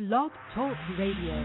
Blog Talk Radio.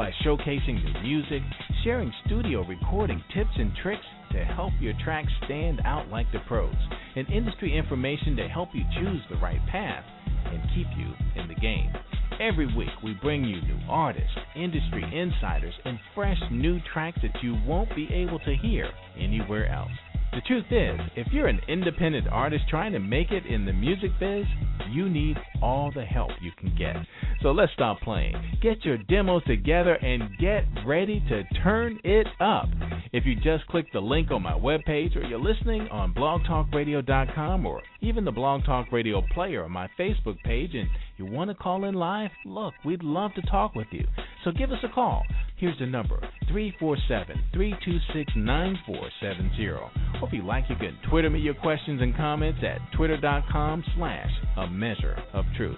by showcasing new music, sharing studio recording tips and tricks to help your track stand out like the pros, and industry information to help you choose the right path and keep you in the game. Every week, we bring you new artists, industry insiders, and fresh new tracks that you won't be able to hear anywhere else. The truth is, if you're an independent artist trying to make it in the music biz, you need all the help you can get. So let's stop playing. Get your demos together and get ready to turn it up. If you just click the link on my webpage or you're listening on blogtalkradio.com or even the Blog Talk Radio player on my Facebook page and you want to call in live, look, we'd love to talk with you. So give us a call. Here's the number 347 326 9470. Or if you like, you can Twitter me your questions and comments at twitter.com slash a measure of truth.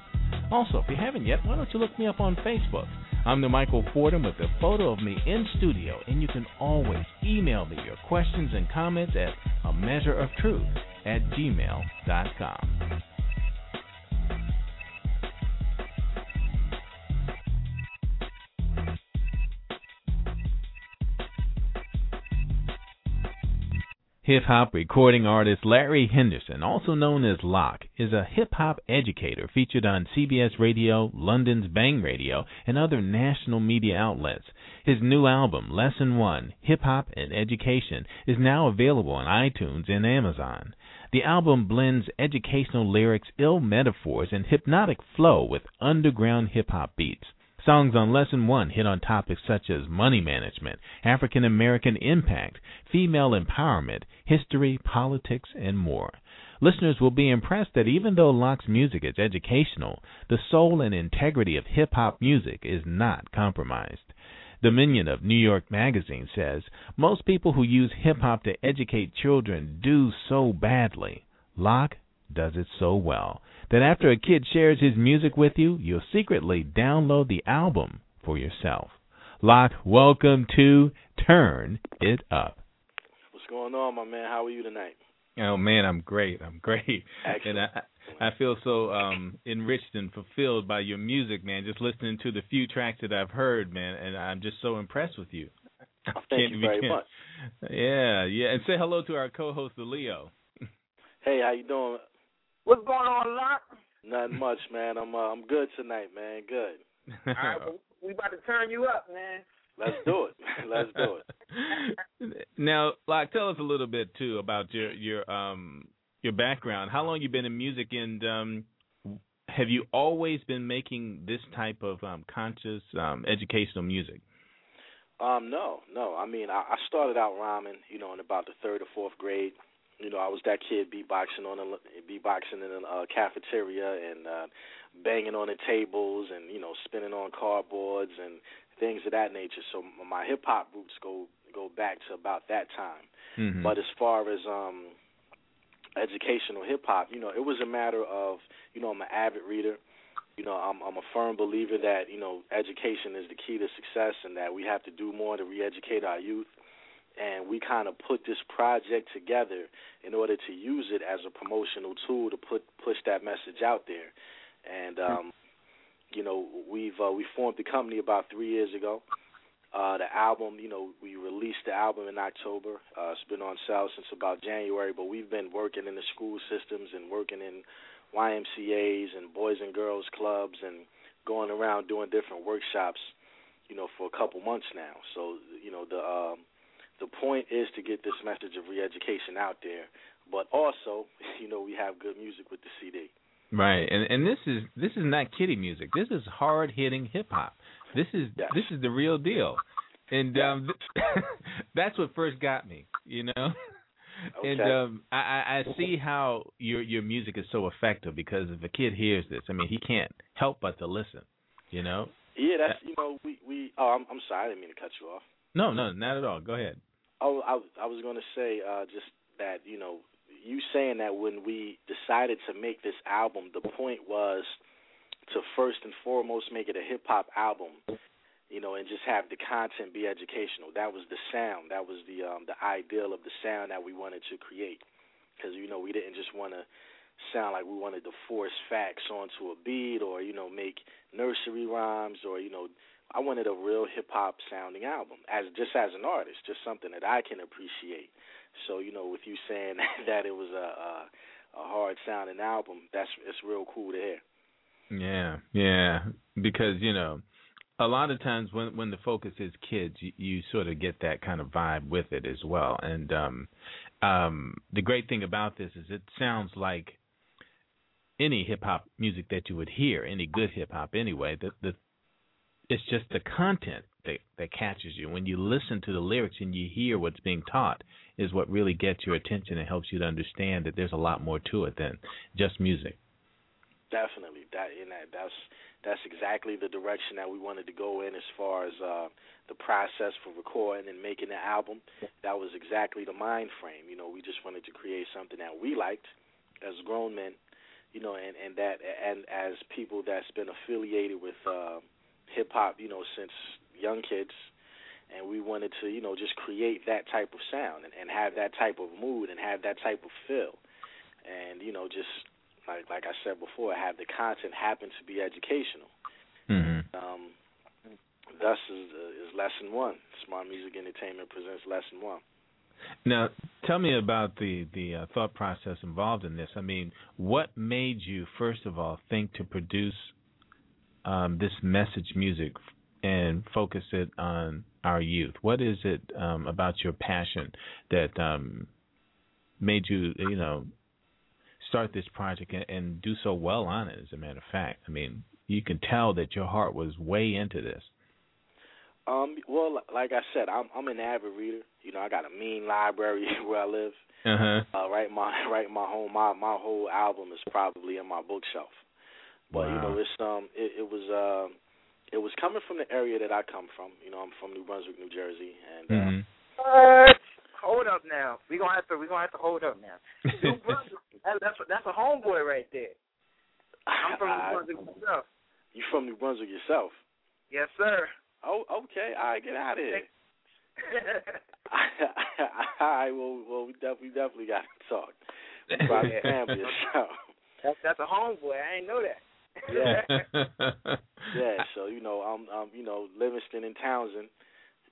Also, if you haven't yet, why don't you look me up on Facebook? I'm the Michael Fordham with a photo of me in studio, and you can always email me your questions and comments at a measure of truth at gmail.com. Hip hop recording artist Larry Henderson, also known as Lak, is a hip hop educator featured on CBS Radio, London's Bang Radio, and other national media outlets. His new album, Lesson One Hip Hop and Education, is now available on iTunes and Amazon. The album blends educational lyrics, ill metaphors, and hypnotic flow with underground hip hop beats. Songs on Lesson 1 hit on topics such as money management, African American impact, female empowerment, history, politics, and more. Listeners will be impressed that even though Lak's music is educational, the soul and integrity of hip hop music is not compromised. Dominion of New York Magazine says most people who use hip hop to educate children do so badly. Lak does it so well that after a kid shares his music with you, you'll secretly download the album for yourself. Lak, welcome to Turn It Up. What's going on, my man? How are you tonight? Oh man, I'm great. I'm great. Excellent. And I I feel so um enriched and fulfilled by your music, man. Just listening to the few tracks that I've heard, man, and I'm just so impressed with you. Oh, thank you very much. Yeah, yeah. And say hello to our co-host, Leo. Hey, how you doing? What's going on, Lak? Nothing much, man. I'm uh, I'm good tonight, man. Good. All right, well, we about to turn you up, man. Let's do it. Let's do it. now, Lak, tell us a little bit too about your your um your background. How long you been in music, and um, have you always been making this type of um, conscious um, educational music? Um, no, no. I mean, I, I started out rhyming, you know, in about the third or fourth grade. You know, I was that kid beatboxing on a beatboxing in a uh, cafeteria and uh, banging on the tables and you know spinning on cardboards and things of that nature. So my hip hop roots go go back to about that time. Mm-hmm. But as far as um educational hip hop, you know, it was a matter of, you know, I'm an avid reader. You know, I'm I'm a firm believer that, you know, education is the key to success and that we have to do more to re-educate our youth. And we kind of put this project together in order to use it as a promotional tool to put push that message out there. And um you know, we've uh, we formed the company about 3 years ago. Uh, the album, you know, we released the album in October. Uh, it's been on sale since about January, but we've been working in the school systems and working in YMCA's and Boys and Girls Clubs and going around doing different workshops, you know, for a couple months now. So, you know, the um, the point is to get this message of re-education out there, but also, you know, we have good music with the CD. Right, and and this is this is not kiddie music. This is hard hitting hip hop. This is yes. this is the real deal, and um, that's what first got me. You know, okay. and um, I, I see how your your music is so effective because if a kid hears this, I mean, he can't help but to listen. You know. Yeah, that's you know we we. Oh, I'm I'm sorry, I didn't mean to cut you off. No, no, not at all. Go ahead. Oh, I I was going to say uh, just that you know you saying that when we decided to make this album, the point was to first and foremost make it a hip hop album, you know, and just have the content be educational. That was the sound. That was the um, the ideal of the sound that we wanted to create, because you know we didn't just want to sound like we wanted to force facts onto a beat or you know make nursery rhymes or you know I wanted a real hip hop sounding album as just as an artist, just something that I can appreciate. So you know, with you saying that it was a a, a hard sounding album, that's it's real cool to hear. Yeah, yeah, because you know, a lot of times when when the focus is kids, you, you sort of get that kind of vibe with it as well. And um, um, the great thing about this is it sounds like any hip hop music that you would hear, any good hip hop anyway. The the it's just the content that that catches you when you listen to the lyrics and you hear what's being taught is what really gets your attention and helps you to understand that there's a lot more to it than just music. Definitely, that and that that's that's exactly the direction that we wanted to go in as far as uh, the process for recording and making the album. That was exactly the mind frame. You know, we just wanted to create something that we liked as grown men. You know, and and that and as people that's been affiliated with uh, hip hop, you know, since young kids, and we wanted to, you know, just create that type of sound and, and have that type of mood and have that type of feel, and you know, just like like I said before, have the content happen to be educational. Mm-hmm. Um, thus is uh, is lesson one. Smart Music Entertainment presents lesson one. Now, tell me about the the uh, thought process involved in this. I mean, what made you first of all think to produce um, this message music and focus it on our youth? What is it um, about your passion that um, made you, you know, start this project and, and do so well on it? As a matter of fact, I mean, you can tell that your heart was way into this. Um, well, like I said, I'm I'm an avid reader. You know, I got a mean library where I live. Uh-huh. Uh, right, my right, my home, my my whole album is probably in my bookshelf. But wow. you know, it's um, it, it was um, it was coming from the area that I come from. You know, I'm from New Brunswick, New Jersey, and uh, mm-hmm. What? Hold up now. We gonna have to we gonna have to hold up now. New Brunswick. That, that's that's a homeboy right there. I'm from New Brunswick myself. You from New Brunswick yourself? Yes, sir. Oh, okay. All right, get out of here. All right, well, well, we definitely, definitely got to talk. About probably family or something. that's that's a homeboy. I ain't know that. Yeah. Yeah, so you know, I'm, um, you know, Livingston and Townsend.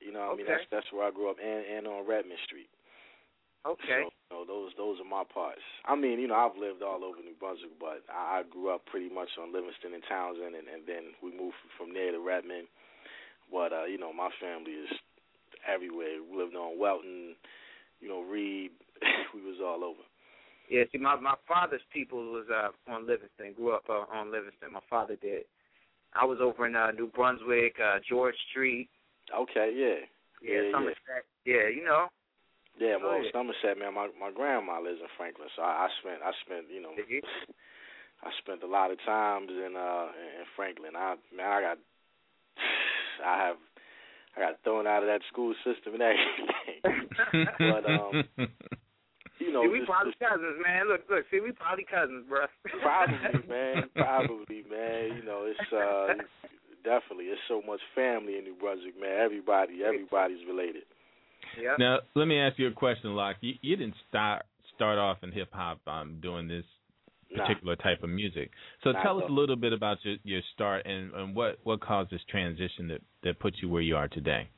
You know, I mean, that's that's where I grew up, and and on Redmond Street. okay. So, you know, those those are my parts. I mean, you know, I've lived all over New Brunswick, but I, I grew up pretty much on Livingston and Townsend, and, and then we moved from there to Redmond. But uh, you know, my family is everywhere. We lived on Welton, you know, Reed. we was all over. Yeah, see, my my father's people was uh on Livingston. Grew up uh, on Livingston. My father did. I was over in uh, New Brunswick, uh George Street. Okay, yeah, Yeah, Yeah, Somerset. Yeah, you know. yeah. Well, Oh, yeah. Somerset, man. My my grandma lives in Franklin, so I, I spent I spent you know Did you? I spent a lot of times in uh in Franklin. I man, I got I have I got thrown out of that school system and everything. But, um, you know, see, we just- probably just- cousins, man. Look, look. See, we probably cousins, bro. probably, man, probably, man. You know, it's uh definitely it's so much family in New Brunswick, man. Everybody, everybody's related. Yeah. Now, let me ask you a question, Lak. You, you didn't start start off in hip hop um, doing this Nah. particular type of music. So Not tell at us a little bit about your, your start and, and what, what caused this transition that, that put you where you are today.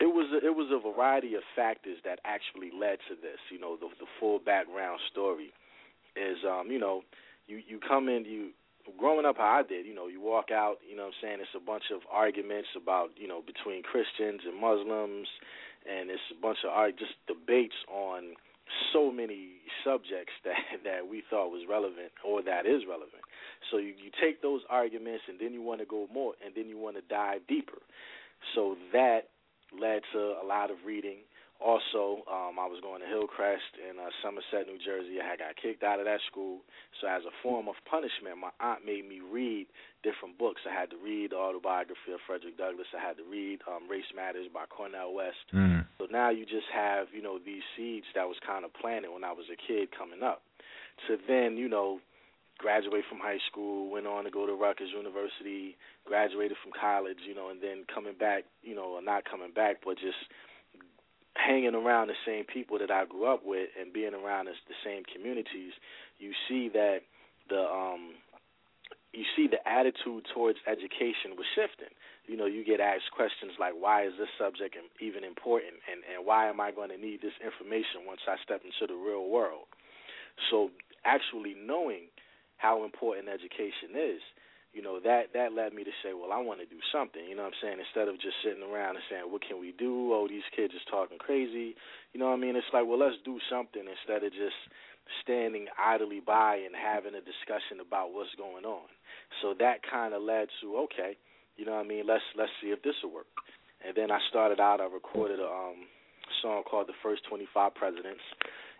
It was a, it was a variety of factors that actually led to this. You know, the the full background story is um, you know, you you come in you growing up how I did, you know, you walk out, you know what I'm saying, it's a bunch of arguments about, you know, between Christians and Muslims and it's a bunch of just debates on so many subjects that that we thought was relevant or that is relevant. So you you take those arguments and then you want to go more and then you want to dive deeper. So that led to a lot of reading. Also, um, I was going to Hillcrest in uh, Somerset, New Jersey. I got kicked out of that school. So, as a form of punishment, my aunt made me read different books. I had to read the autobiography of Frederick Douglass. I had to read um, Race Matters by Cornel West. Mm. So now you just have, you know, these seeds that was kind of planted when I was a kid coming up. To then, you know, graduate from high school, went on to go to Rutgers University, graduated from college, you know, and then coming back, you know, or not coming back, but just hanging around the same people that I grew up with and being around the, the same communities, you see that the um you see the attitude towards education was shifting. You know, you get asked questions like, "Why is this subject even important?" and and why am I going to need this information once I step into the real world? So, actually knowing how important education is, you know, that that led me to say, "Well, I want to do something." You know what I'm saying? Instead of just sitting around and saying, "What can we do?" Oh, these kids is talking crazy. You know what I mean? It's like, well, let's do something instead of just standing idly by and having a discussion about what's going on. So that kind of led to okay, you know what I mean? Let's let's see if this will work. And then I started out. I recorded a um, song called "The First 25 Presidents,"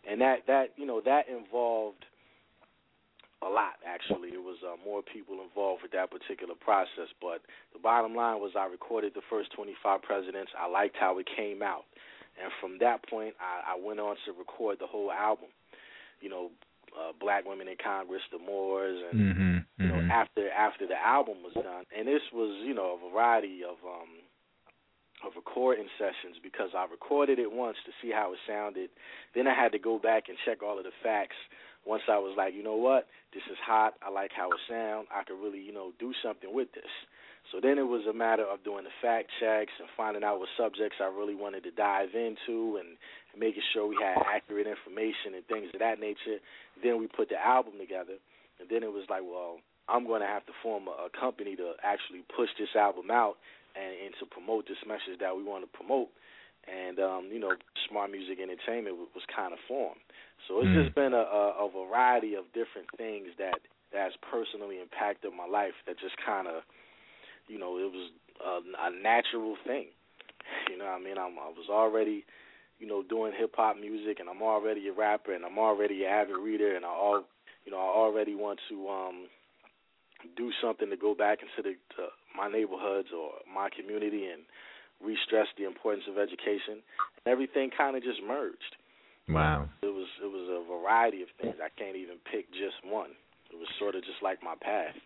and that that you know that involved a lot. Actually, it was uh, more people involved with that particular process. But the bottom line was, I recorded the first 25 presidents. I liked how it came out, and from that point, I, I went on to record the whole album. You know, uh, Black Women in Congress, the Moors, and Mm-hmm. you know after after the album was done and this was you know a variety of um of recording sessions because I recorded it once to see how it sounded then I had to go back and check all of the facts once I was like you know what? This is hot. I like how it sound. I could really you know do something with this. So then it was a matter of doing the fact checks and finding out what subjects I really wanted to dive into and making sure we had accurate information and things of that nature. Then we put the album together and then it was like, well, I'm going to have to form a, a company to actually push this album out and, and to promote this message that we want to promote. And um, you know, Smart Music Entertainment was, kind of formed. So it's Mm. just been a, a, a variety of different things that that has personally impacted my life. That just kind of, you know, it was a, a natural thing. You know, what I mean, I'm, I was already, you know, doing hip hop music, and I'm already a rapper, and I'm already an avid reader, and I all, you know, I already want to um do something to go back into the to my neighborhoods or my community and re-stress the importance of education. And everything kind of just merged. Wow. It was it was a variety of things. I can't even pick just one. It was sort of just like my path.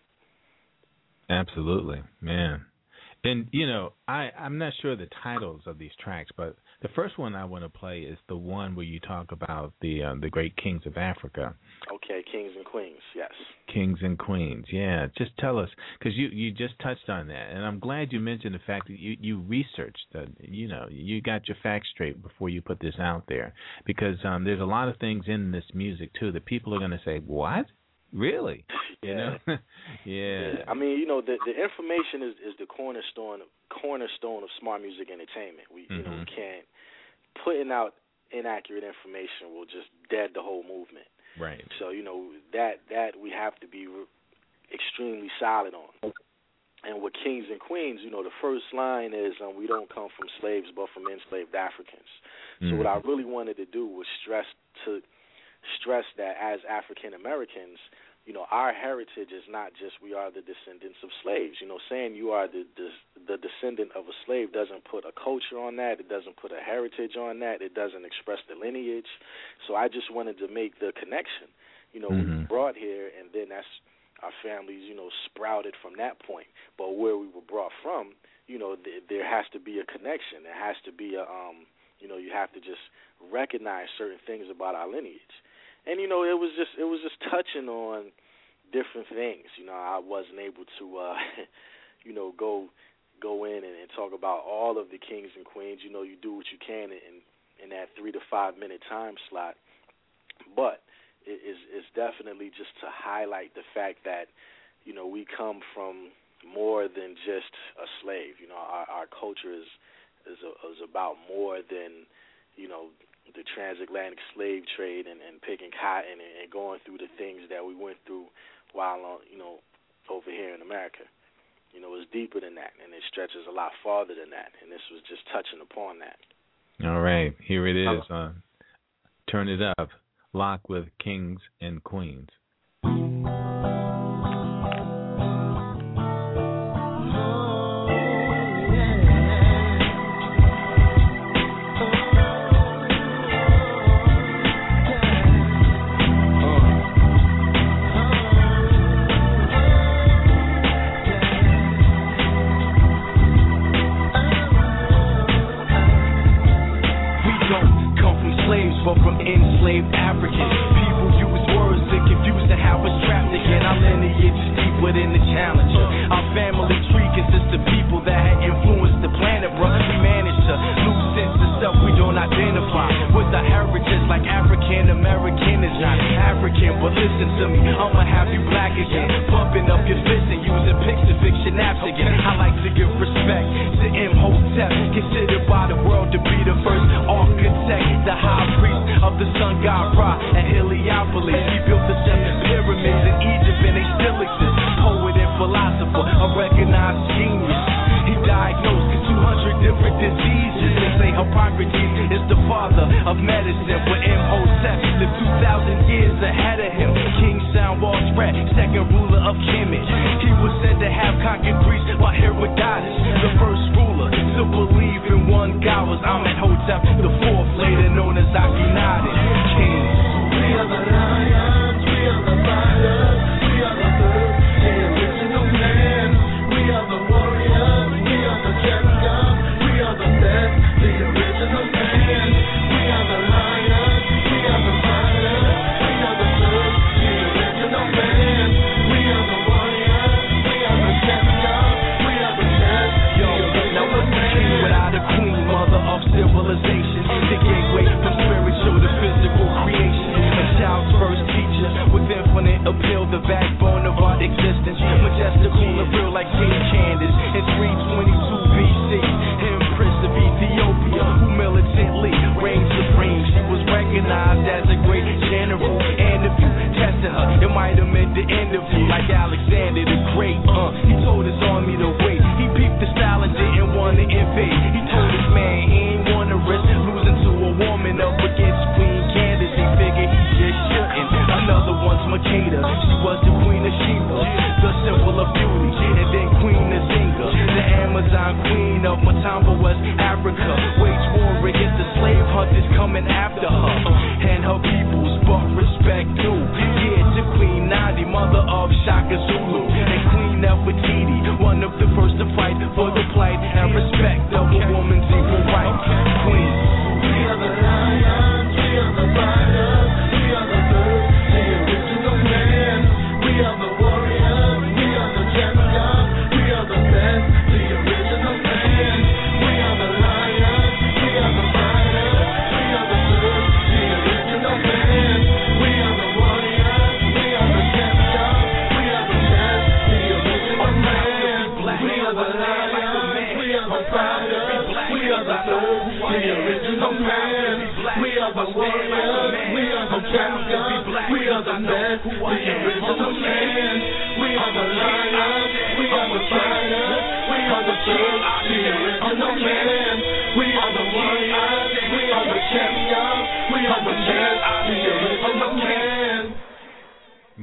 Absolutely, man. And you know, I I'm not sure the titles of these tracks, but the first one I want to play is the one where you talk about the uh, the great kings of Africa. Okay, kings and queens, yes. Kings and queens, yeah. Just tell us, because you you just touched on that, and I'm glad you mentioned the fact that you you researched, that you know, you got your facts straight before you put this out there, because um, there's a lot of things in this music too that people are going to say, what? Really? Yeah. You know? yeah. I mean, you know, the the information is is the cornerstone cornerstone of smart music entertainment. We you know we Mhm. can't putting out inaccurate information will just dead the whole movement. Right. So you know that that we have to be re- extremely solid on. And with kings and queens, you know, the first line is um, we don't come from slaves, but from enslaved Africans. So what I Mhm. really wanted to do was stress to stress that as African Americans, you know, our heritage is not just we are the descendants of slaves. You know, saying you are the, the the descendant of a slave doesn't put a culture on that. It doesn't put a heritage on that. It doesn't express the lineage. So I just wanted to make the connection. You know, we were brought here, and then that's our families, you know, sprouted from that point. But where we were brought from, you know, th- there has to be a connection. There has to be a, um, you know, you have to just recognize certain things about our lineage. And you know, it was just it was just touching on different things. You know, I wasn't able to, uh, you know, go go in and, and talk about all of the kings and queens. You know, you do what you can in in that three to five minute time slot, but it is it's definitely just to highlight the fact that you know we come from more than just a slave. You know, our our culture is is a, is about more than you know the transatlantic slave trade and, and picking cotton and, and going through the things that we went through while on you know over here in America. You know, it's deeper than that, and it stretches a lot farther than that. And this was just touching upon that. All right, here it is. Uh, turn it up. Lak with kings and queens. African. But listen to me, I'ma have you black again. Bumping up your fist and using fix your naps again. I like to give respect to Imhotep, considered by the world to be the first architect, the high priest of the sun god Ra at Heliopolis. He built the seven pyramids in Egypt and they still exist. Poet and philosopher, a recognized genius. He diagnosed 200 different diseases. They say Hippocrates is the father of medicine,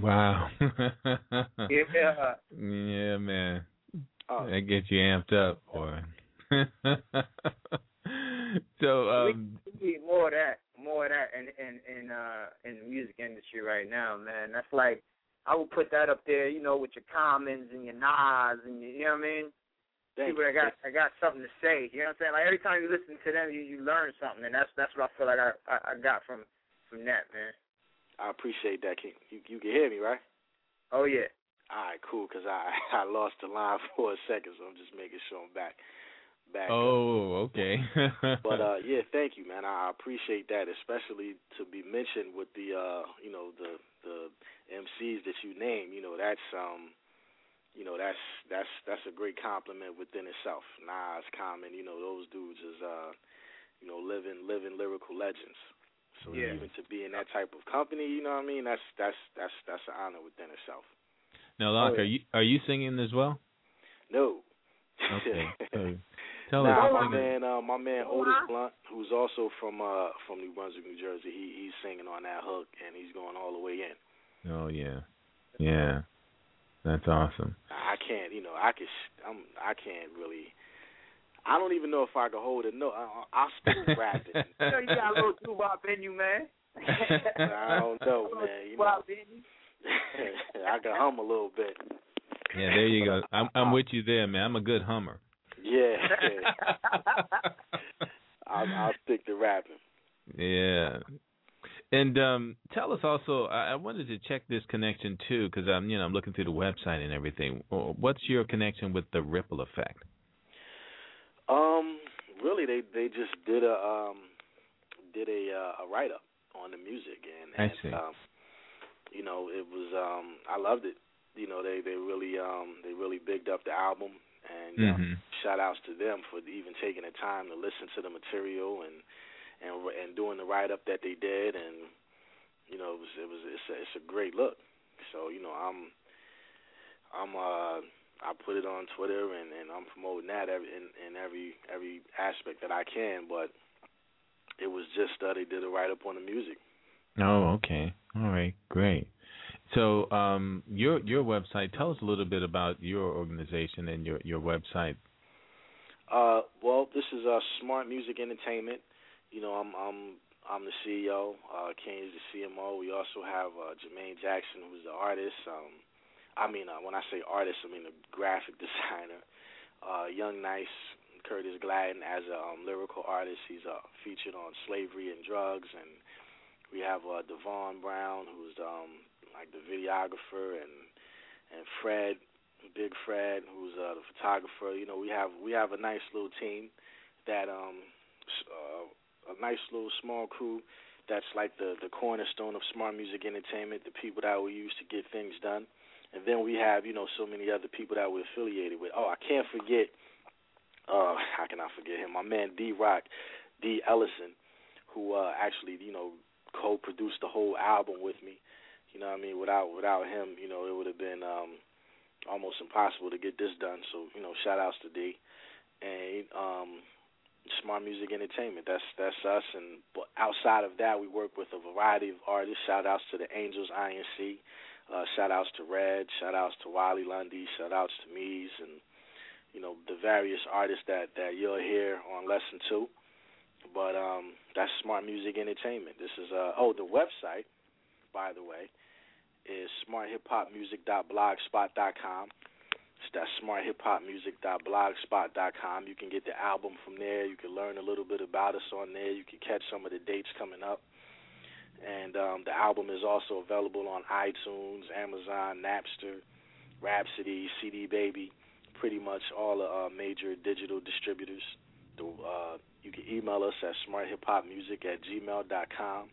Wow. Yeah. yeah, man. Oh. That gets you amped up, boy. so, um, we need more of that, more of that in in in uh in the music industry right now, man. That's like I would put that up there, you know, with your Commons and your Nas and your, you know what I mean. Thank People you. that got I got something to say. You know what I'm saying? Like every time you listen to them, you you learn something, and that's that's what I feel like I I, I got from from that, man. I appreciate that. Can, you you can hear me, right? Oh yeah. All right, cool. Cause I I lost the line for a second, so I'm just making sure I'm back. Back. up. oh, okay. But uh, yeah, thank you, man. I appreciate that, especially to be mentioned with the uh, you know, the the MCs that you name. You know, that's um, you know, that's that's that's a great compliment within itself. Nas, Common, you know, those dudes is uh, you know, living living lyrical legends. So Yeah. even to be in that type of company, you know what I mean? That's that's that's that's an honor within itself. now, Lak, Oh, are you are you singing as well? No. Okay. So tell nah, us. my man, uh, my man Otis Blunt, who's also from uh from New Brunswick, New Jersey. He he's singing on that hook, and he's going all the way in. Oh yeah, yeah. That's awesome. I can't, you know, I can, I'm, I can't really. I don't even know if I can hold a note. I, I'll still rap it. You know you got a little doo wop in you, man. I don't know, man. You know, Doo-wop in you. I can hum a little bit. Yeah, there you go. I'm I'm with you there, man. I'm a good hummer. Yeah, I'll, I'll stick to rapping. Yeah. And um, tell us also. I, I wanted to check this connection too, because I'm, you know, I'm looking through the website and everything. What's your connection with the ripple effect? Um, really, they they just did a um did a uh, a write up on the music, and, and um, you know, it was um I loved it. You know, they they really um they really bigged up the album, and um, Mhm. shout outs to them for even taking the time to listen to the material and and and doing the write up that they did, and you know, it was it was it's a, it's a great look. So you know, I'm I'm uh I put it on Twitter and and I'm promoting that every in, in every every aspect that I can, but it was just uh, they did a write up on the music. Oh, okay. All right, great. So, um, your your website. Tell us a little bit about your organization and your your website. Uh, well, this is uh, Smart Music Entertainment. You know, I'm I'm I'm the CEO. Uh, is the CMO. We also have uh, Jermaine Jackson, who's the artist. Um, I mean, uh, when I say artist, I mean the graphic designer. Uh, Young Nice, Curtis Gladden as a um, lyrical artist. He's uh, featured on Slavery and Drugs, and we have uh, Devon Brown, who's um, like the videographer, and and Fred, Big Fred, who's uh, the photographer. You know, we have we have a nice little team that um uh, a nice little small crew that's like the the cornerstone of smart music entertainment, the people that we use to get things done. And then we have, you know, so many other people that we're affiliated with. Oh, I can't forget uh how can I forget him? My man D Rock, D Ellison, who uh actually, you know, co produced the whole album with me. You know what I mean? Without without him, you know, it would have been um almost impossible to get this done. So, you know, shout outs to D. And um Smart Music Entertainment. That's that's us. And outside of that, we work with a variety of artists. Shout outs to the Angels INC. Uh, shout outs to Red. Shout outs to Wiley Lundy. Shout outs to Mees and you know the various artists that that you'll hear on lesson two. But um, that's Smart Music Entertainment. This is uh oh the website, by the way, is smarthiphopmusic.blogspot.com. It's that smarthiphopmusic.blogspot.com. You can get the album from there. You can learn a little bit about us on there. You can catch some of the dates coming up. And um, the album is also available on iTunes, Amazon, Napster, Rhapsody, CD Baby, pretty much all the uh, major digital distributors. The, uh, you can email us at smarthiphopmusic at gmail.com.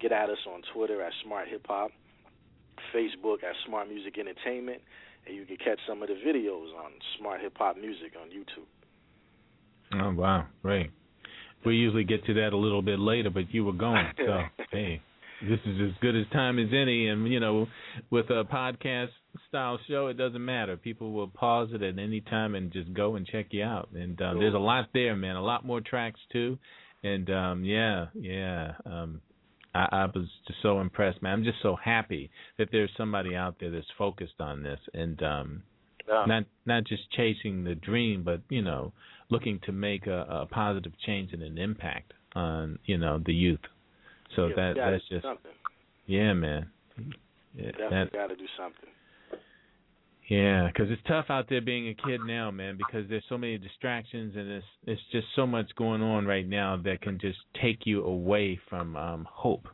Get at us on Twitter at smarthiphop, Facebook at Smart Music Entertainment, and you can catch some of the videos on Smart Hip Hop Music on YouTube. Oh wow, great. We usually get to that a little bit later, but you were going, so hey, this is as good as time as any. And you know, with a podcast style show, it doesn't matter. People will pause it at any time and just go and check you out. And uh, there's a lot there, man. A lot more tracks too. And um, yeah, yeah. Um, I, I was just so impressed, man. I'm just so happy that there's somebody out there that's focused on this and um, Yeah. not not just chasing the dream, but you know, looking to make a, a positive change and an impact on you know the youth. So Yeah, that that's just something. yeah, man. Yeah, Definitely got to do something. yeah, because it's tough out there being a kid now, man. Because there's so many distractions and it's it's just so much going on right now that can just take you away from um hope.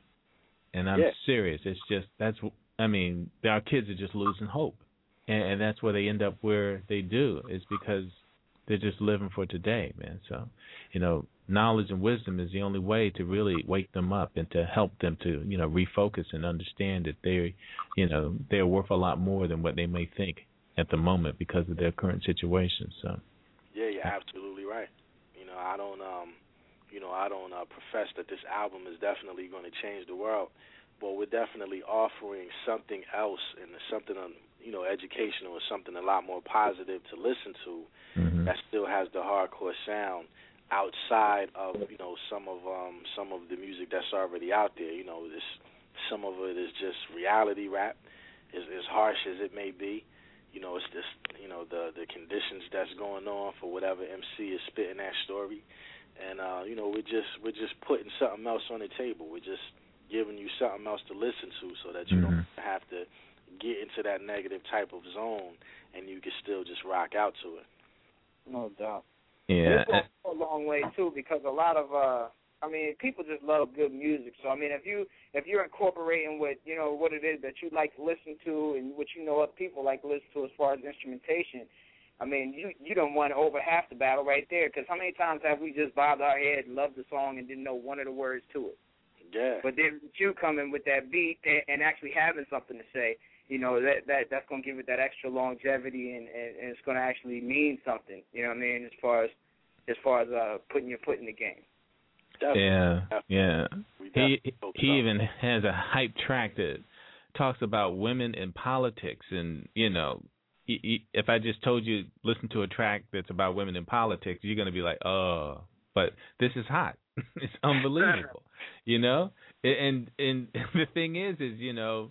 And I'm Yeah. serious. It's just that's I mean our kids are just losing hope, and, and that's where they end up where they do is because they're just living for today, man. So, you know, knowledge and wisdom is the only way to really wake them up and to help them to you know refocus and understand that they, you know, they're worth a lot more than what they may think at the moment because of their current situation. So, Yeah, you're absolutely right. You know, I don't um you know, I don't uh, profess that this album is definitely going to change the world, but we're definitely offering something else and something you know, educational or something a lot more positive to listen to mhm. that still has the hardcore sound outside of, you know, some of um some of the music that's already out there. You know, this some of it is just reality rap, as as harsh as it may be. You know, it's just you know the the conditions that's going on for whatever MC is spitting that story, and uh, you know we're just we're just putting something else on the table. We're just giving you something else to listen to, so that you don't have to get into that negative type of zone, and you can still just rock out to it. No doubt. yeah, This goes a long way too because a lot of uh I mean people just love good music. So I mean if you if you're incorporating what you know what it is that you like to listen to and what you know other people like to listen to as far as instrumentation, I mean you you don't want over half the battle right there because how many times have we just bobbed our head, loved the song, and didn't know one of the words to it? Yeah. But then with you coming with that beat and, and actually having something to say, you know that that that's going to give it that extra longevity and, and and it's going to actually mean something. You know what I mean? As far as as far as uh putting your foot in the game. Definitely. yeah, yeah. He he so. even has a hype track that talks about women in politics, and you know, he, he, if I just told you listen to a track that's about women in politics, you're gonna be like, oh, but this is hot. it's unbelievable, you know. And and the thing is, is you know,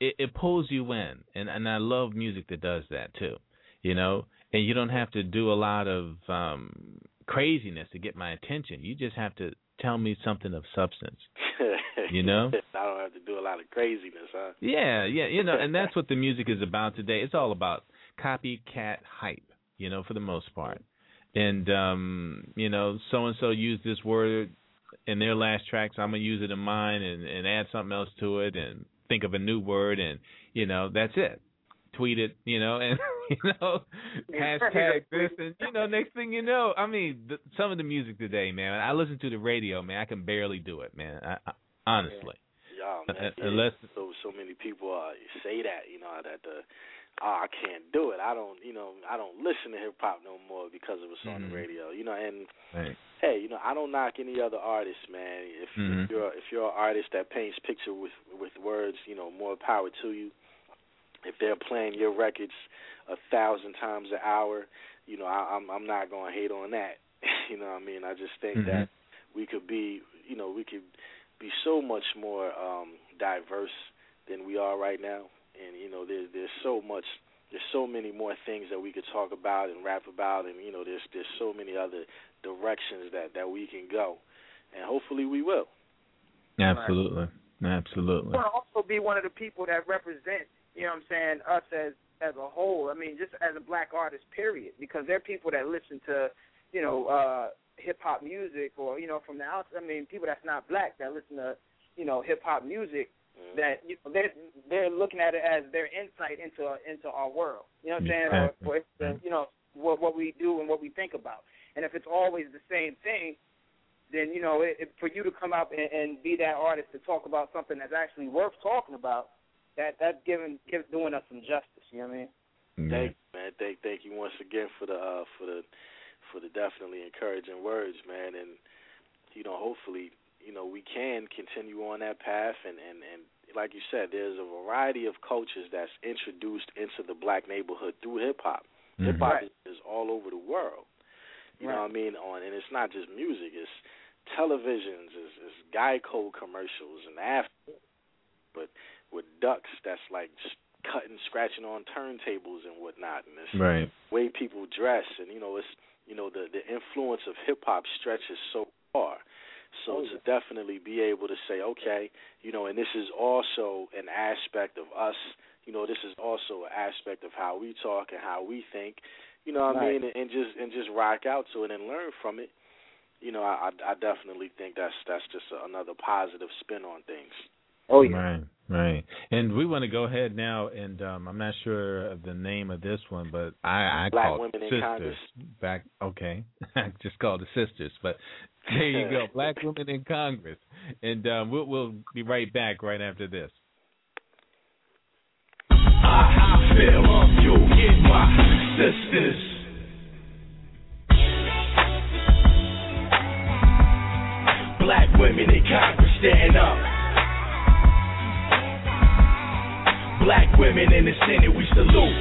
it, it pulls you in, and and I love music that does that too, you know. And you don't have to do a lot of um craziness to get my attention. You just have to tell me something of substance. You know? I don't have to do a lot of craziness, huh? Yeah, yeah, you know, and that's what the music is about today. It's all about copycat hype, you know, for the most part. And um, you know, so and so used this word in their last track, so I'm gonna use it in mine and, and add something else to it and think of a new word and you know, that's it. Tweet it, you know, and you know, hashtag this and you know, next thing you know, I mean, the, some of the music today, man. I listen to the radio, man. I can barely do it, man. I, I, honestly. Uh, man, uh, unless- so so many people uh, say that, you know, that the oh, I can't do it. I don't, you know, I don't listen to hip hop no more because it was on Mhm. the radio, you know. And Right. hey, you know, I don't knock any other artist, man. If, Mhm. if you're if you're an artist that paints picture with with words, you know, more power to you. If they're playing your records a thousand times an hour, you know, I, I'm I'm not gonna hate on that. you know what I mean? I just think Mhm. that we could be, you know, we could be so much more um diverse than we are right now. And you know, there's there's so much there's so many more things that we could talk about and rap about and you know, there's there's so many other directions that that we can go. And hopefully we will. Absolutely. Absolutely. I want to also be one of the people that represent, you know what I'm saying, us as as a whole. I mean, just as a black artist, period. Because there are people that listen to, you know, uh hip hop music or, you know, from the outside I mean, people that's not black that listen to, you know, hip hop music Mhm. that you know, they're they're looking at it as their insight into into our world. You know what I'm saying? Exactly. Or, or it's the, you know what what we do and what we think about. And if it's always the same thing, then you know it, it, for you to come out and, and be that artist to talk about something that's actually worth talking about, that that's giving give, doing us some justice. You know what I mean? Yeah. Thank you, man. Thank thank you once again for the uh for the for the definitely encouraging words, man. And you know, hopefully, you know, we can continue on that path and and and like you said, there's a variety of cultures that's introduced into the black neighborhood through hip hop. Mhm. Hip hop Right. is, all over the world. You know what I mean? On and it's not just music, it's televisions, it's, it's Geico commercials and after but with ducks that's like just cutting, scratching on turntables and whatnot and it's Right. way people dress and you know it's you know the the influence of hip hop stretches so far so Oh, to definitely be able to say okay you know and this is also an aspect of us you know this is also an aspect of how we talk and how we think you know what I mean? And, and just and just rock out to it and learn from it. You know I I I definitely think that's that's just another positive spin on things. Oh Right, right. And we want to go ahead now, and um, I'm not sure of the name of this one, but I, I Black call it Women in sisters. Congress. Back, okay, I just called it sisters, but there you go, Black women in Congress, and um, we'll we'll be right back right after this. I feel you get my sisters. Black women in Congress stand up. Black women in the Senate, we salute.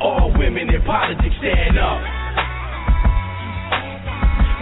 All women in politics stand up.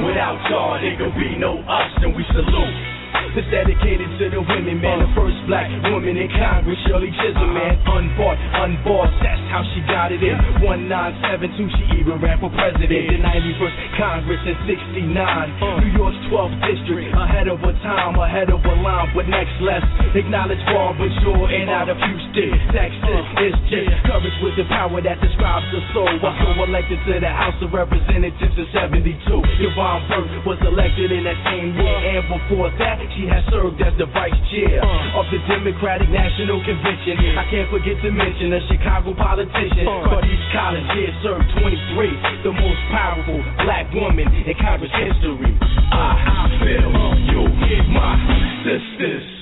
Without y'all, there could be no us, and we salute. It's dedicated to the women, man. The first black woman in Congress, Shirley Chisholm, man. Unbought, unbossed, that's how she got it in. 1972, she even ran for president. The 91st Congress in 69. New York's 12th district, ahead of her time, ahead of her line. But next, let's acknowledge Barbara Jordan out of Houston, Texas. It's just courage with the power that describes the soul. Was so elected to the House of Representatives in 72. Yvonne Burke was elected in that same year, and before that, she has served as the vice chair uh. of the Democratic National Convention. I can't forget to mention a Chicago politician, uh. Cardiss Collins, yeah, served 23, the most powerful black woman in Congress history. I feel you, my sisters.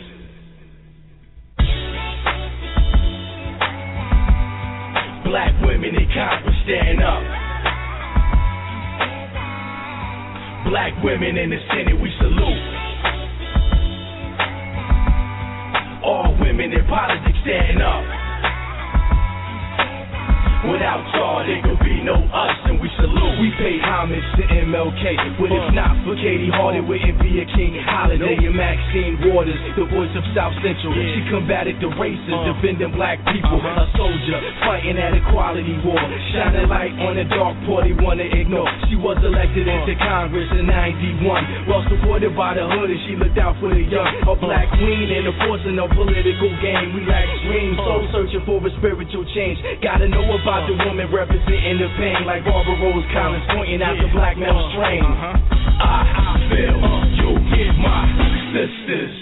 Black women in Congress stand up. Black women in the Senate, we salute. All women in politics stand up. Without y'all, there could be no us, and we salute. We pay homage to MLK, but if not for Katie Hall, it wouldn't be a King Holiday and Maxine Waters, the voice of South Central. She combated the racists, uh. defending black people. Uh-huh. A soldier fighting at equality war, shining light on the dark part they wanna ignore. She was elected uh. into Congress in '91, well supported by the hood, and she looked out for the young. A uh. black queen and a force in a political game. We lack dreams, soul searching for a spiritual change. Gotta know about the woman representing the pain, like Barbara Rose Collins pointing out the black male strain. Uh-huh. I feel you, my sisters.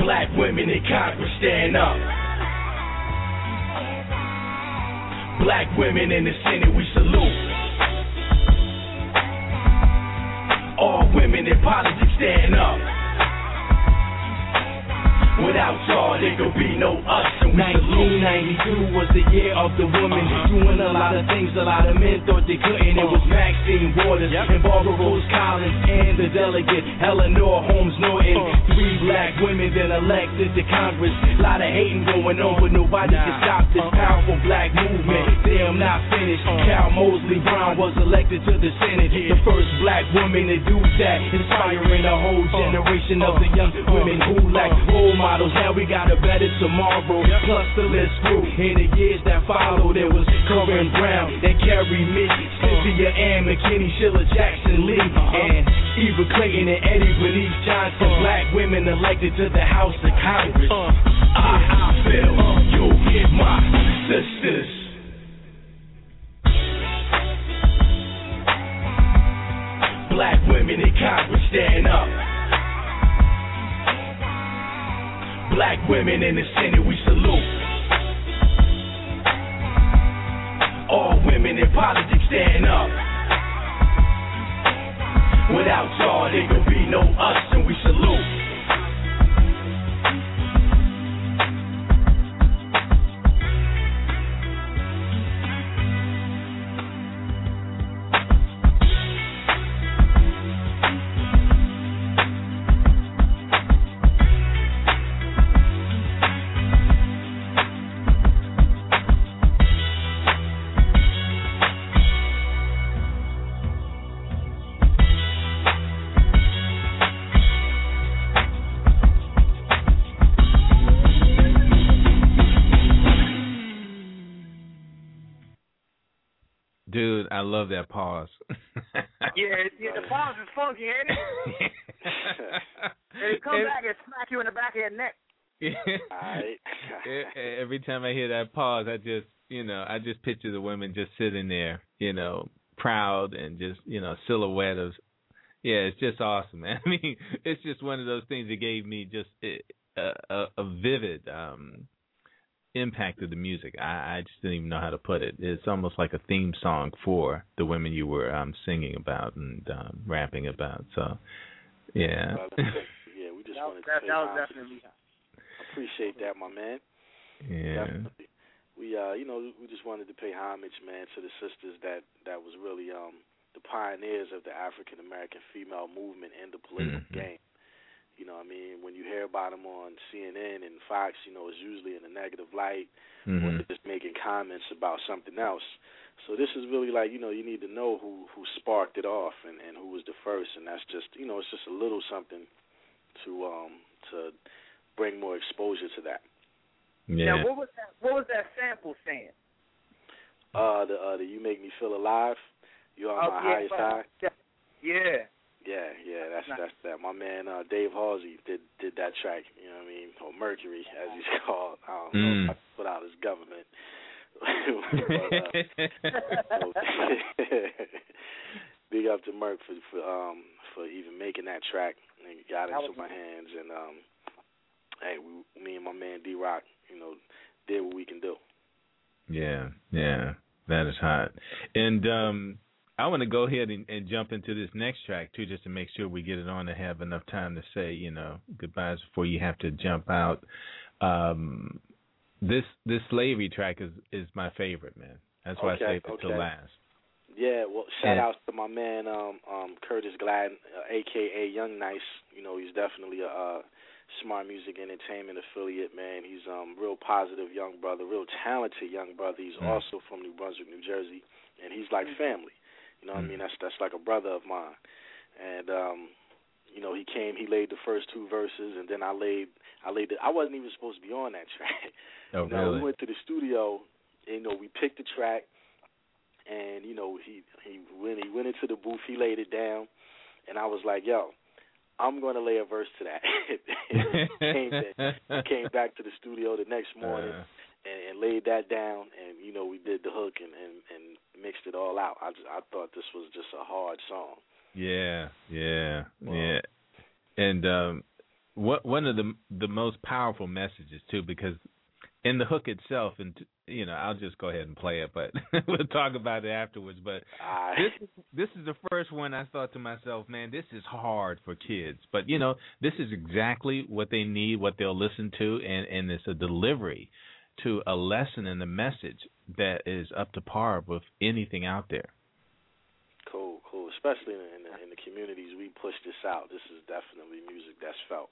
Black women in Congress stand up. Black women in the Senate, we salute. All women in politics stand up. Without y'all, there could be no us. And we salute. 1992 was the year of the woman uh-huh. doing a lot of things a lot of men thought they couldn't. It was uh-huh. Maxine Waters and Barbara Rose Collins and the delegate Eleanor Holmes Norton. Uh-huh. Three black black women then elected to Congress. A Lot of hating going on, but nobody can stop this powerful black movement. Damn, not finished. Carol Moseley Braun was elected to the Senate. The first black woman to do that, inspiring a whole generation of the young women who lack role models. Now we got a better tomorrow. Plus the list grew. In the years that followed, there was Corrine Brown and Carrie Meek, Cynthia Ann McKinney, Sheila Jackson Lee, and Eva Clayton and Eddie Bernice Johnson. Black women elected to the House of Congress. I, I feel you, my sisters. Black women in Congress, stand up. Black women in the Senate, we salute. All women in politics, stand up. Without y'all, there could be no us, and we salute. Dude, I love that pause. Yeah, yeah, the pause is funky, ain't it? And it come And- back and smack you in the back of your neck. Alright. E- Every time I hear that pause, I just, you know, I just picture the women just sitting there, you know, proud and just, you know, silhouette of. Yeah, it's just awesome, man. I mean, it's just one of those things that gave me just a, a, a vivid um impact of the music. I, I just didn't even know how to put it. It's almost like a theme song for the women you were um singing about and um rapping about. So, yeah. Yeah, we just That, wanted that, to pay that was homage. definitely. Appreciate that, my man. yeah. Definitely. We uh, you know, we just wanted to pay homage, man, to the sisters that that was really um the pioneers of the African American female movement in the political Mhm. game. You know, what I mean, when you hear about them on CNN and Fox, you know, it's usually in a negative light or Mhm. they're just making comments about something else. So this is really like, you know, you need to know who who sparked it off and and who was the first, and that's just, you know, it's just a little something to um to bring more exposure to that. Yeah. Now, what was that? What was that sample saying? Uh, the uh, the you make me feel alive. You are Oh, my yeah, highest high. Yeah. Yeah, yeah, that's that's that. My man uh, Dave Halsey did did that track. You know what I mean? Or Mercury, as he's called. I don't know Mm. if I put out his government. but, uh, big up to Merc for for um for even making that track and got it That into was- my hands and um hey we, me and my man D Rock you know did what we can do. Yeah, yeah, that is hot. And um I want to go ahead and, and jump into this next track too, just to make sure we get it on and have enough time to say, you know, goodbyes before you have to jump out. Um This this slavery track is is my favorite, man. That's why Okay, I saved it till okay. last. Yeah, well, shout Yeah. outs to my man um um Curtis Gladden, uh, aka Young Nice. You know, he's definitely a uh, smart music entertainment affiliate, man. He's um real positive young brother, real talented young brother. He's Mm. also from New Brunswick, New Jersey, and he's like family. You know what Mm. I mean? That's that's like a brother of mine. And um you know, he came, he laid the first two verses and then I laid I laid the I wasn't even supposed to be on that track. Oh, You know, really? we went to the studio. And, you know, we picked the track, and you know, he he when he went into the booth, he laid it down, and I was like, "Yo, I'm going to lay a verse to that." came, back, came back to the studio the next morning Uh, and, and laid that down, and you know, we did the hook and and, and mixed it all out. I just, I thought this was just a hard song. Yeah, yeah, Wow. yeah. And um what one of the the most powerful messages too because in the hook itself and you know, I'll just go ahead and play it but we'll talk about it afterwards but I, this this is the first one I thought to myself, man, this is hard for kids. But you know, this is exactly what they need, what they'll listen to and and it's a delivery to a lesson and a message that is up to par with anything out there. cool, cool. Especially in, the, in the communities we push this out. This is definitely music that's felt.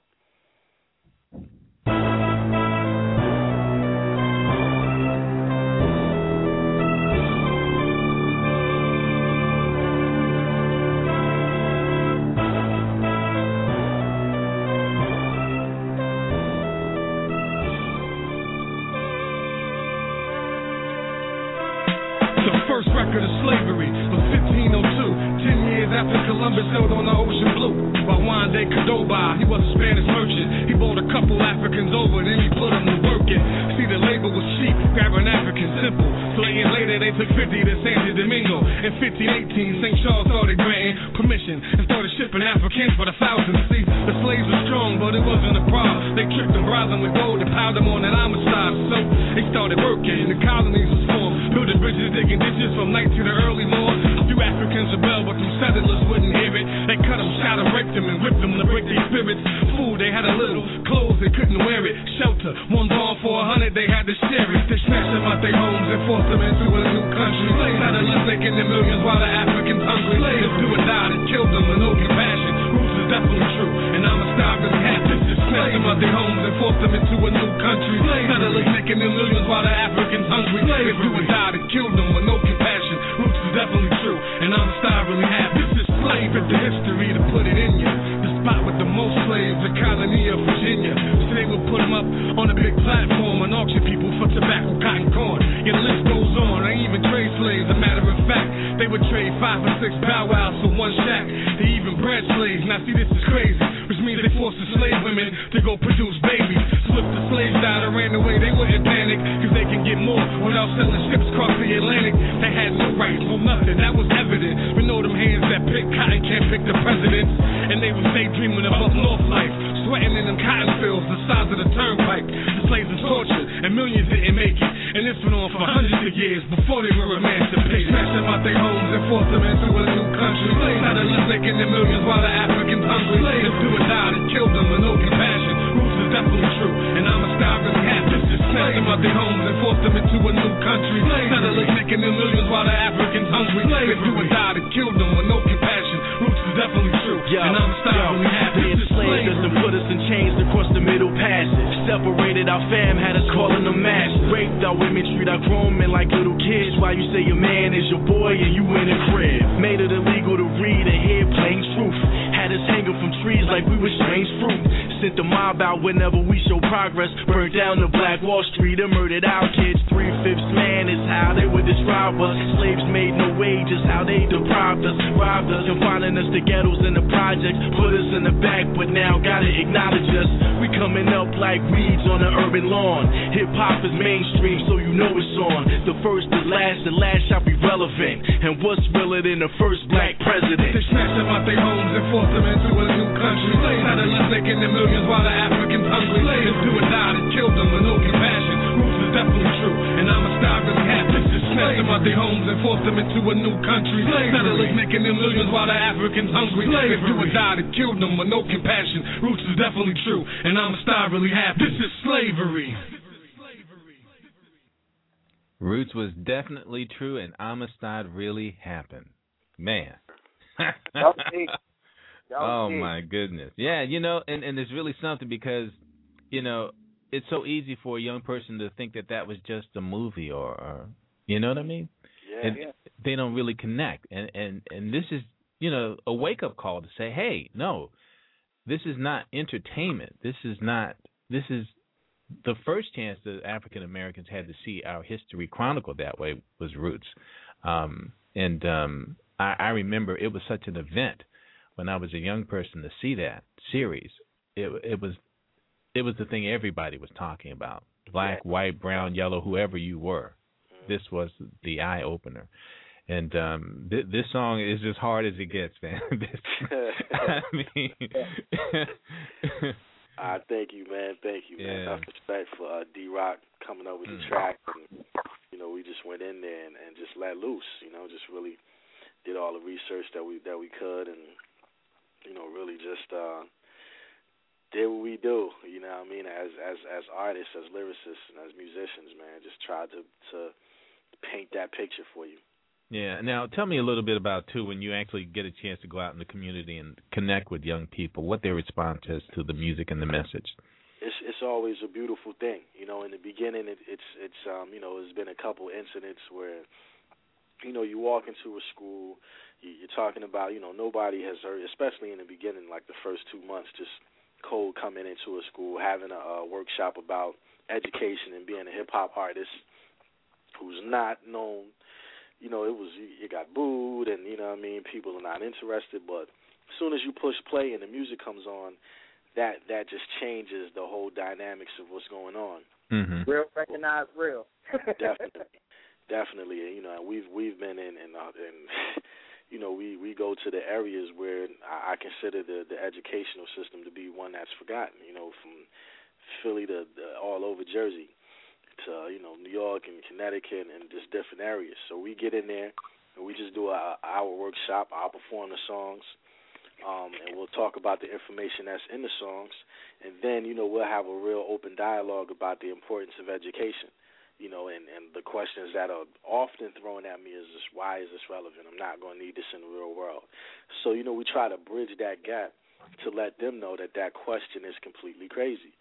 First record of slavery was 1502. Ten years after Columbus sailed on the ocean blue. While Juan de Cordoba, he was a Spanish merchant. He bought a couple Africans over, then he put them to working. See, the labor was cheap, grab an African simple. Years later, they took 50 to Santo Domingo. In 1518, St. Charles started granting permission and started shipping Africans for the thousands. See, the slaves were strong, but it wasn't a problem. They tricked them, them with gold, and piled them on that homicide. So they started working, the colonies was formed. Building bridges, digging ditches from night to the early morn. A few Africans rebelled, but some settlers wouldn't hear it. They cut them, shot them, raped them, and whipped them to break their spirits. Food, they had a little. Clothes, they couldn't wear it. Shelter, one bomb for a hundred, they had to share it. They snatched them out their homes and forced them into a new country. Settlers making their millions while the Africans hungry. Slaves do or die, they killed them with no compassion. Definitely true, and I'm a star really happy. Snatched them out their homes and forced them into a new country. Settlers making their millions while the Africans hungry. Slaves do or die, they killed them with no compassion. Roots is definitely true, and Amistad really happy. Slave at the history to put it in you. The spot with the most slaves, the colony of Virginia. They would put them up on a big platform and auction people for tobacco, cotton, corn. Your list goes on. They even trade slaves. A matter of fact, they would trade five or six bow wows for one shack. They even bred slaves. Now see, this is crazy, which means they forced the slave women to go produce babies. If the slaves died or ran away, they wouldn't panic, cause they can get more without selling ships across the Atlantic. They had no rights, no nothing. That was evident. We know them hands that pick cotton can't pick the presidents. And they was daydreaming up north life, sweating in them cotton fields the size of the turnpike. The slaves were tortured, and millions didn't make it. And this went on for hundreds of years before they were emancipated. Snatched them out their homes and forced them into a new country. Slaves to live making their millions while the Africans hungry. Slaves do or die and killed them with no compassion. Roots is definitely true, and Amistad really happy. Snatched them out their homes and forced them into a new country. Slaves to live making their millions while the Africans hungry. Slaves do or die and killed them Separated our fam, had us calling them masters. Raped our women, treat our grown men like little kids. While you say your man is your boy and you in a crib. Made it illegal to read and hear plain truth. Had us hanging from trees like we were strange fruit. Sent the mob out whenever we show progress. Burned down the Black Wall Street and murdered our kids. Three fifths man is how they would describe us. Slaves made no wages, how they deprived us, robbed us, confining us to ghettos and the projects. Put us in the back, but now gotta acknowledge us. We coming up like weeds on an urban lawn. Hip hop is mainstream, so you know it's on. The first, the last, the last shall be relevant. And what's realer than the first black president? They snatched them out their homes and forced them into a new country. Slaves had to live making their millions while the Africans hungry. Slaves do or die and killed them with no compassion. Roots is definitely true, and Amistad really happy. Just them out their homes and forced them into a new country. Slaves had making their millions while the Africans hungry. Slaves do or die and killed them with no compassion. Roots is definitely true, and Amistad really happy. This is slavery. Roots was definitely true, and Amistad really happened. Man. That was deep. Was oh my goodness. Yeah, you know, and and it's really something because, you know, it's so easy for a young person to think that that was just a movie or, or you know what I mean? Yeah. and they don't really connect. And and and this is, you know, a wake up call to say, hey, no, this is not entertainment. This is not. This is the first chance that African Americans had to see our history chronicled that way was Roots. Um, and um, I, I remember it was such an event when I was a young person to see that series. It it was it was the thing everybody was talking about. Black, white, brown, yellow, whoever you were. This was the eye opener. And um th- this song is as hard as it gets, man. This- I mean I thank you, man. Thank you, man. Yeah. Enough respect for uh, D Rock coming up with Mm. the track, and you know we just went in there and, and just let loose. You know, just really did all the research that we that we could, and you know really just uh, did what we do. You know, what I mean, as as as artists, as lyricists, and as musicians, man, just tried to to paint that picture for you. Yeah. Now, tell me a little bit about too when you actually get a chance to go out in the community and connect with young people. What their response is to the music and the message. it's it's always a beautiful thing. You know, in the beginning, it, it's it's um you know, there's been a couple incidents where, you know, you walk into a school, you're talking about, you know, nobody has heard, especially in the beginning, like the first two months, just cold coming into a school, having a, a workshop about education and being a hip hop artist who's not known, you know, it was it got booed, and you know what I mean. People are not interested, but as soon as you push play and the music comes on, that that just changes the whole dynamics of what's going on. Mm-hmm. Real recognize real. definitely, definitely. You know, we've we've been in and uh, and you know we we go to the areas where I, I consider the the educational system to be one that's forgotten. You know, from Philly to, to all over Jersey to you know New York and Connecticut and just different areas. So we get in there and we just do our, our workshop. I'll perform the songs, um, and we'll talk about the information that's in the songs, and then you know we'll have a real open dialogue about the importance of education. You know, and and the questions that are often thrown at me is just why is this relevant? I'm not going to need this in the real world. So you know we try to bridge that gap to let them know that that question is completely crazy.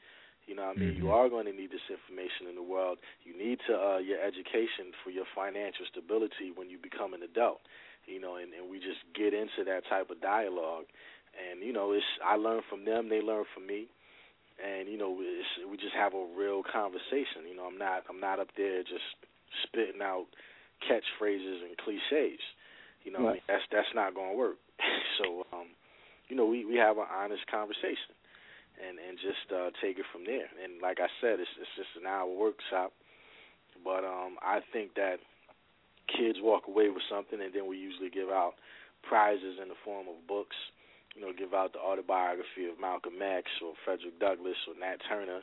You know, what I mean, mm-hmm. you are going to need this information in the world. You need to uh, your education for your financial stability when you become an adult. You know, and, and we just get into that type of dialogue, and you know, it's I learn from them, they learn from me, and you know, it's, we just have a real conversation. You know, I'm not I'm not up there just spitting out catchphrases and cliches. You know, right. I mean, that's that's not going to work. so, um, you know, we we have an honest conversation and and just uh, take it from there. And like I said, it's it's just an hour workshop, but um, I think that kids walk away with something, and then we usually give out prizes in the form of books. You know, give out the autobiography of Malcolm X or Frederick Douglass or Nat Turner,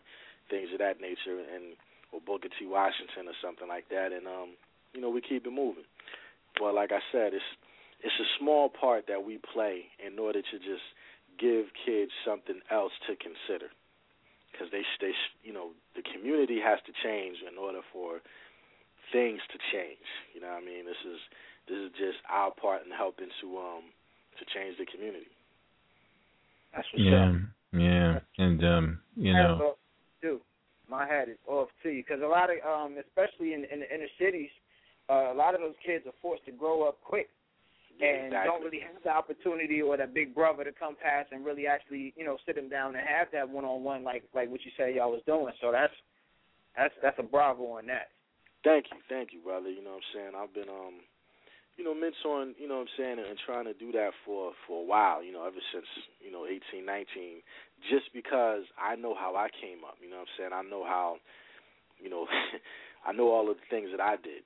things of that nature, and or Booker T. Washington or something like that. And um, you know, we keep it moving. But like I said, it's it's a small part that we play in order to just give kids something else to consider because they they you know the community has to change in order for things to change. You know what I mean? This is this is just our part in helping to um to change the community. That's what's yeah, up. yeah, and um you know. Dude, my hat is off to you because a lot of um especially in in the inner cities, uh, a lot of those kids are forced to grow up quick and exactly. don't really have the opportunity or that big brother to come past and really actually, you know, sit them down and have that one on one like like what you say y'all was doing. So that's that's that's a bravo on that. Thank you, thank you, brother. You know what I'm saying? I've been um you know, mentoring, you know what I'm saying, and trying to do that for for a while, you know, ever since, you know, eighteen, nineteen, just because I know how I came up, you know what I'm saying? I know how you know, I know all of the things that I did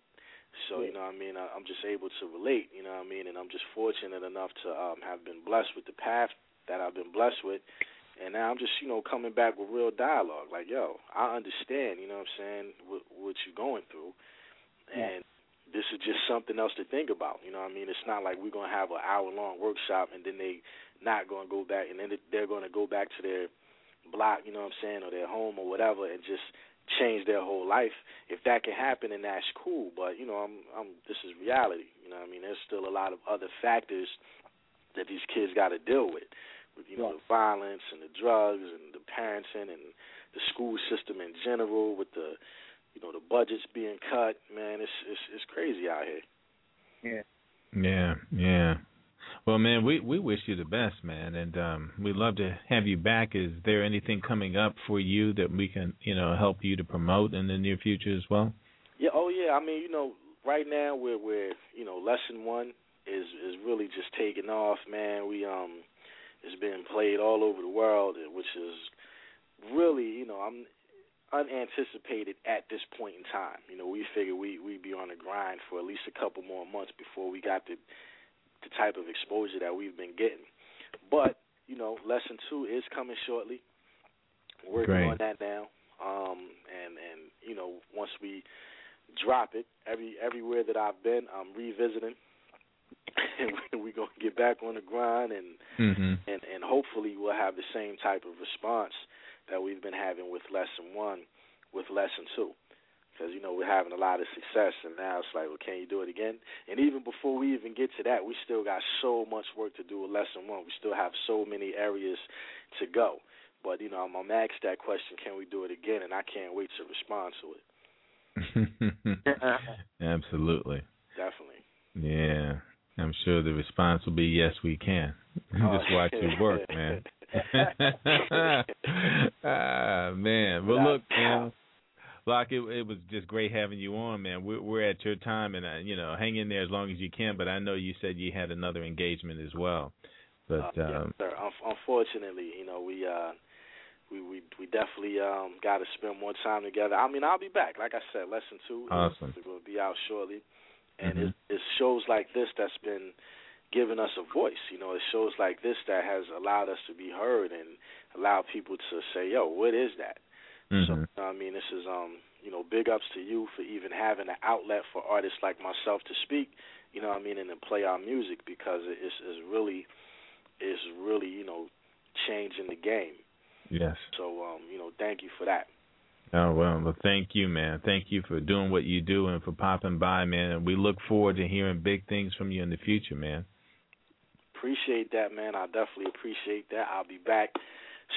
so you know, what I mean, I, I'm just able to relate. You know, what I mean, and I'm just fortunate enough to um, have been blessed with the path that I've been blessed with, and now I'm just you know coming back with real dialogue. Like, yo, I understand. You know what I'm saying? What, what you're going through, and this is just something else to think about. You know what I mean? It's not like we're gonna have an hour long workshop and then they not gonna go back and then they're gonna go back to their block. You know what I'm saying, or their home or whatever, and just change their whole life. If that can happen, then that's cool. But you know, I'm, I'm. This is reality. You know, what I mean, there's still a lot of other factors that these kids got to deal with. With you know, the violence and the drugs and the parenting and the school system in general. With the, you know, the budgets being cut. Man, it's it's it's crazy out here. Yeah. Yeah, yeah. Well, man, we we wish you the best, man, and um, we'd love to have you back. Is there anything coming up for you that we can, you know, help you to promote in the near future as well? Yeah. Oh, yeah. I mean, you know, right now we're we're you know lesson one is is really just taking off, man. We um, it's been played all over the world, which is really, you know, I'm unanticipated at this point in time. You know, we figured we we'd be on the grind for at least a couple more months before we got the the type of exposure that we've been getting. But you know, lesson two is coming shortly. We're working Great. on that now. Um, and and you know, once we drop it, every everywhere that I've been, I'm revisiting, and we're gonna get back on the grind, and mm-hmm. and and hopefully we'll have the same type of response that we've been having with lesson one, with lesson two because you know we're having a lot of success, and now it's like, well, can you do it again? And even before we even get to that, we still got so much work to do with lesson one. We still have so many areas to go. But you know, I'm, I'm asked that question, can we do it again? And I can't wait to respond to it. Absolutely. Definitely. Yeah. I'm sure the response will be yes, we can. Just watch you work, man. ah, man. Well, look, man. Lak, it, it was just great having you on, man. We're, we're at your time, and uh, you know, hang in there as long as you can. But I know you said you had another engagement as well. But uh, um, yes, sir. Un- unfortunately, you know, we uh, we we we definitely um got to spend more time together. I mean, I'll be back. Like I said, lesson two awesome. will be out shortly, and Mhm. it's, it's shows like this that's been giving us a voice. You know, it's shows like this that has allowed us to be heard and allowed people to say, "Yo, what is that?" So Mhm. I mean, this is um you know big ups to you for even having an outlet for artists like myself to speak. You know what I mean, and to play our music because it's, it's really it's really you know changing the game. yes. So um you know thank you for that. Oh well, well, thank you, man. Thank you for doing what you do and for popping by, man. And we look forward to hearing big things from you in the future, man. Appreciate that, man. I definitely appreciate that. I'll be back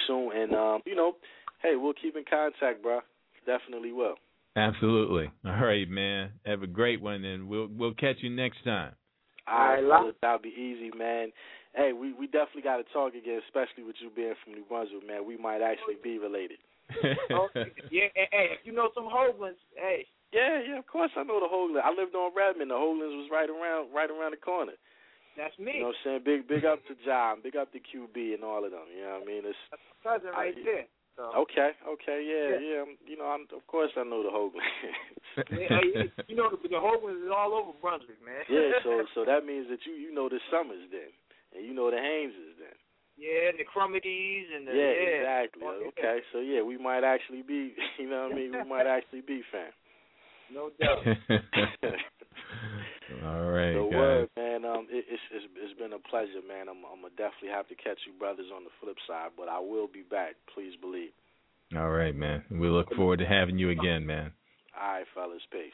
soon, and um you know, hey, we'll keep in contact, bro. Definitely will. Absolutely. All right, man. Have a great one, and we'll we'll catch you next time. All right, All right, fellas, that'll be easy, man. Hey, we we definitely got to talk again, especially with you being from New Brunswick, man. We might actually be related. Oh, yeah, hey, hey, if you know some Hoaglands, hey, Yeah, yeah, of course I know the Hoagland. I lived on Redmond. The Hoaglands was right around right around the corner. That's me. You know what I'm saying? Big big up to John, big up to QB and all of them. You know what I mean? It's That's my cousin right I- there. So. okay, okay, yeah, Yeah. yeah. You know, I'm, of course I know the Hoagland. Yeah, hey, you know the, the Hoaglands is all over Brunswick, man. yeah, so so that means that you you know the Summers then, and you know the Hameses then. yeah, and the Crumities and the Yeah, yeah. exactly. Oh, yeah. Okay, so yeah, we might actually be, you know what I mean? We might actually be fam. No doubt. All right, So guys. word, man. Um, it, it's it's it's been a pleasure, man. I'm I'm gonna definitely have to catch you brothers on the flip side, but I will be back. Please believe. All right, man. We look forward to having you again, man. All right, fellas. Peace.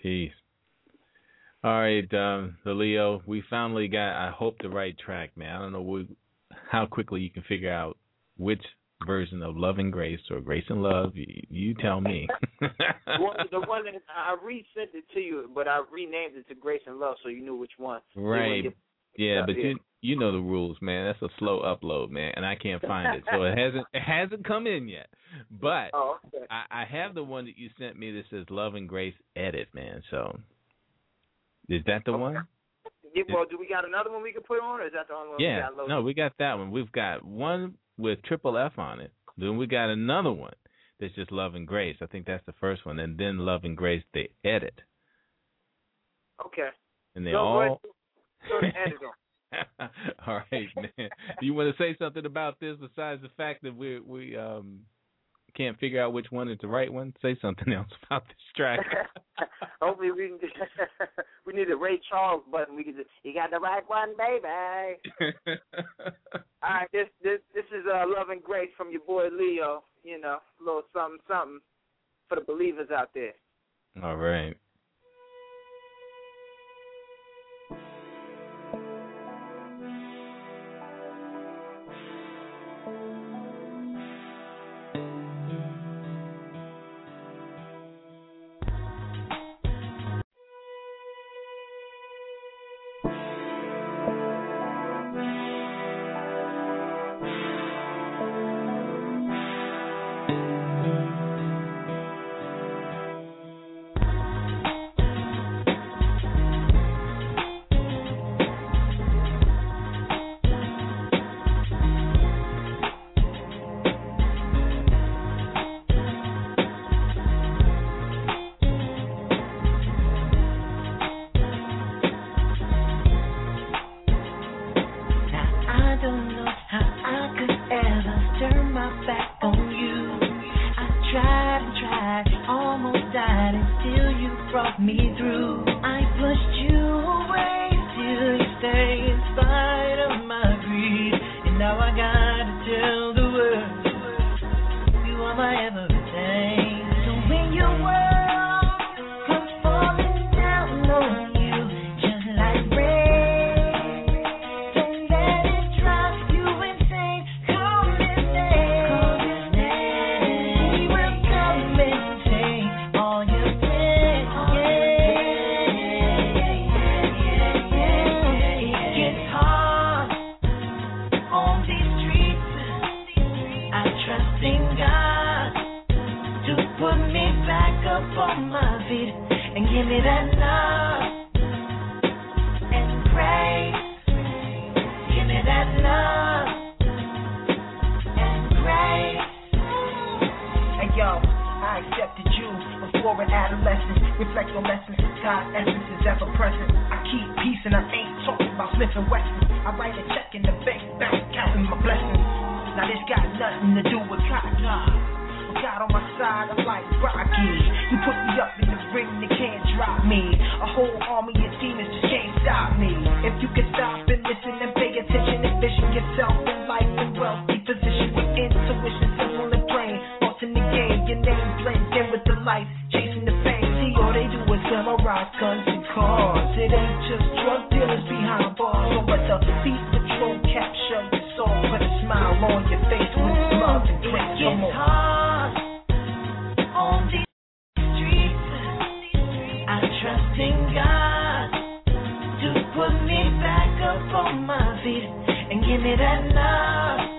Peace. All right, um, the Leo, we finally got, I hope, the right track, man. I don't know how quickly you can figure out which version of Love and Grace or Grace and Love. You, you tell me. Well, the one that I resent it to you, but I renamed it to Grace and Love, so you knew which one. right. Yeah, but Yeah. you you know the rules, man. That's a slow upload, man, and I can't find it, so it hasn't it hasn't come in yet. But Oh, okay. I, I have the one that you sent me that says Love and Grace edit, man. So is that the Okay. one? Yeah, well, do we got another one we can put on, or is that the only one we Yeah, got loaded? no, we got that one. We've got one with triple F on it. Then we got another one that's just Love and Grace. I think that's the first one, and then Love and Grace they edit, Okay. and they all. what- So the edit all right, man. You want to say something about this besides the fact that we we um can't figure out which one is the right one? Say something else about this track. Hopefully we can. we need a Ray Charles button. We can. Just, you got the right one, baby. All right, this this this is uh, Love and Grace from your boy Leo. You know, a little something something for the believers out there. all right. Smith and Wesson. I write a check in the bank, bank, counting my blessings. Now this got nothing to do with. But God on my side, I'm like Rocky. You put me up in the ring, they can't drop me. A whole army of demons just can't stop me. If you can stop and listen and pay attention, envision yourself in life and wealthy position with intuition, simple and plain. Thoughts in the game, your name blends in with the life, chasing the fame. See, all they do is memorize guns and cars. It ain't just on my feet and give me that love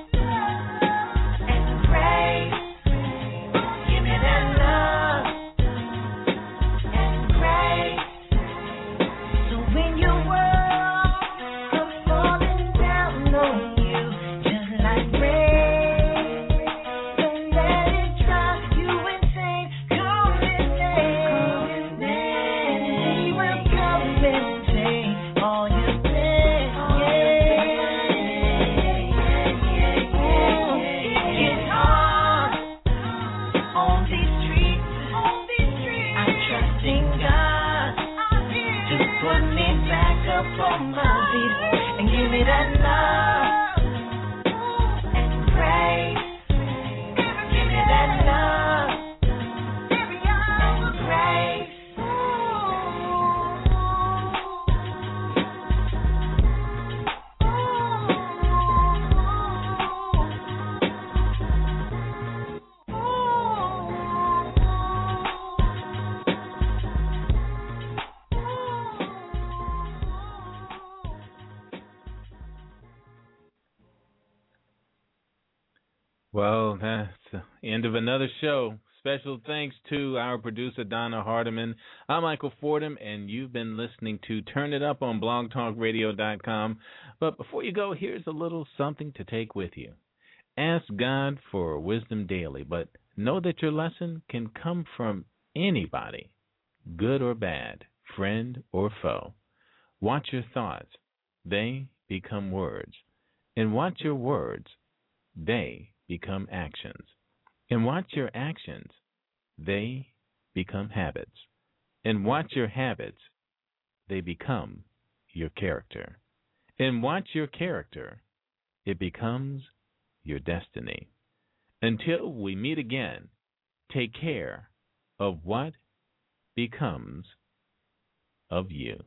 Well, that's the end of another show. Special thanks to our producer, Donna Hardiman. I'm Michael Fordham, and you've been listening to Turn It Up on blogtalkradio.com. But before you go, here's a little something to take with you. Ask God for wisdom daily, but know that your lesson can come from anybody, good or bad, friend or foe. Watch your thoughts, they become words. And watch your words, they become actions. And watch your actions, they become habits. And watch your habits, they become your character. And watch your character, it becomes your destiny. Until we meet again, take care of what becomes of you.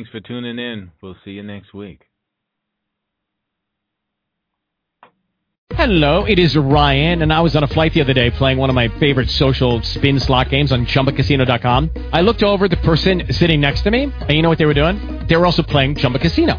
Thanks for tuning in. We'll see you next week. Hello, it is Ryan, and I was on a flight the other day playing one of my favorite social spin slot games on ChumbaCasino.com. I looked over the person sitting next to me, and you know what they were doing? They were also playing Chumba Casino.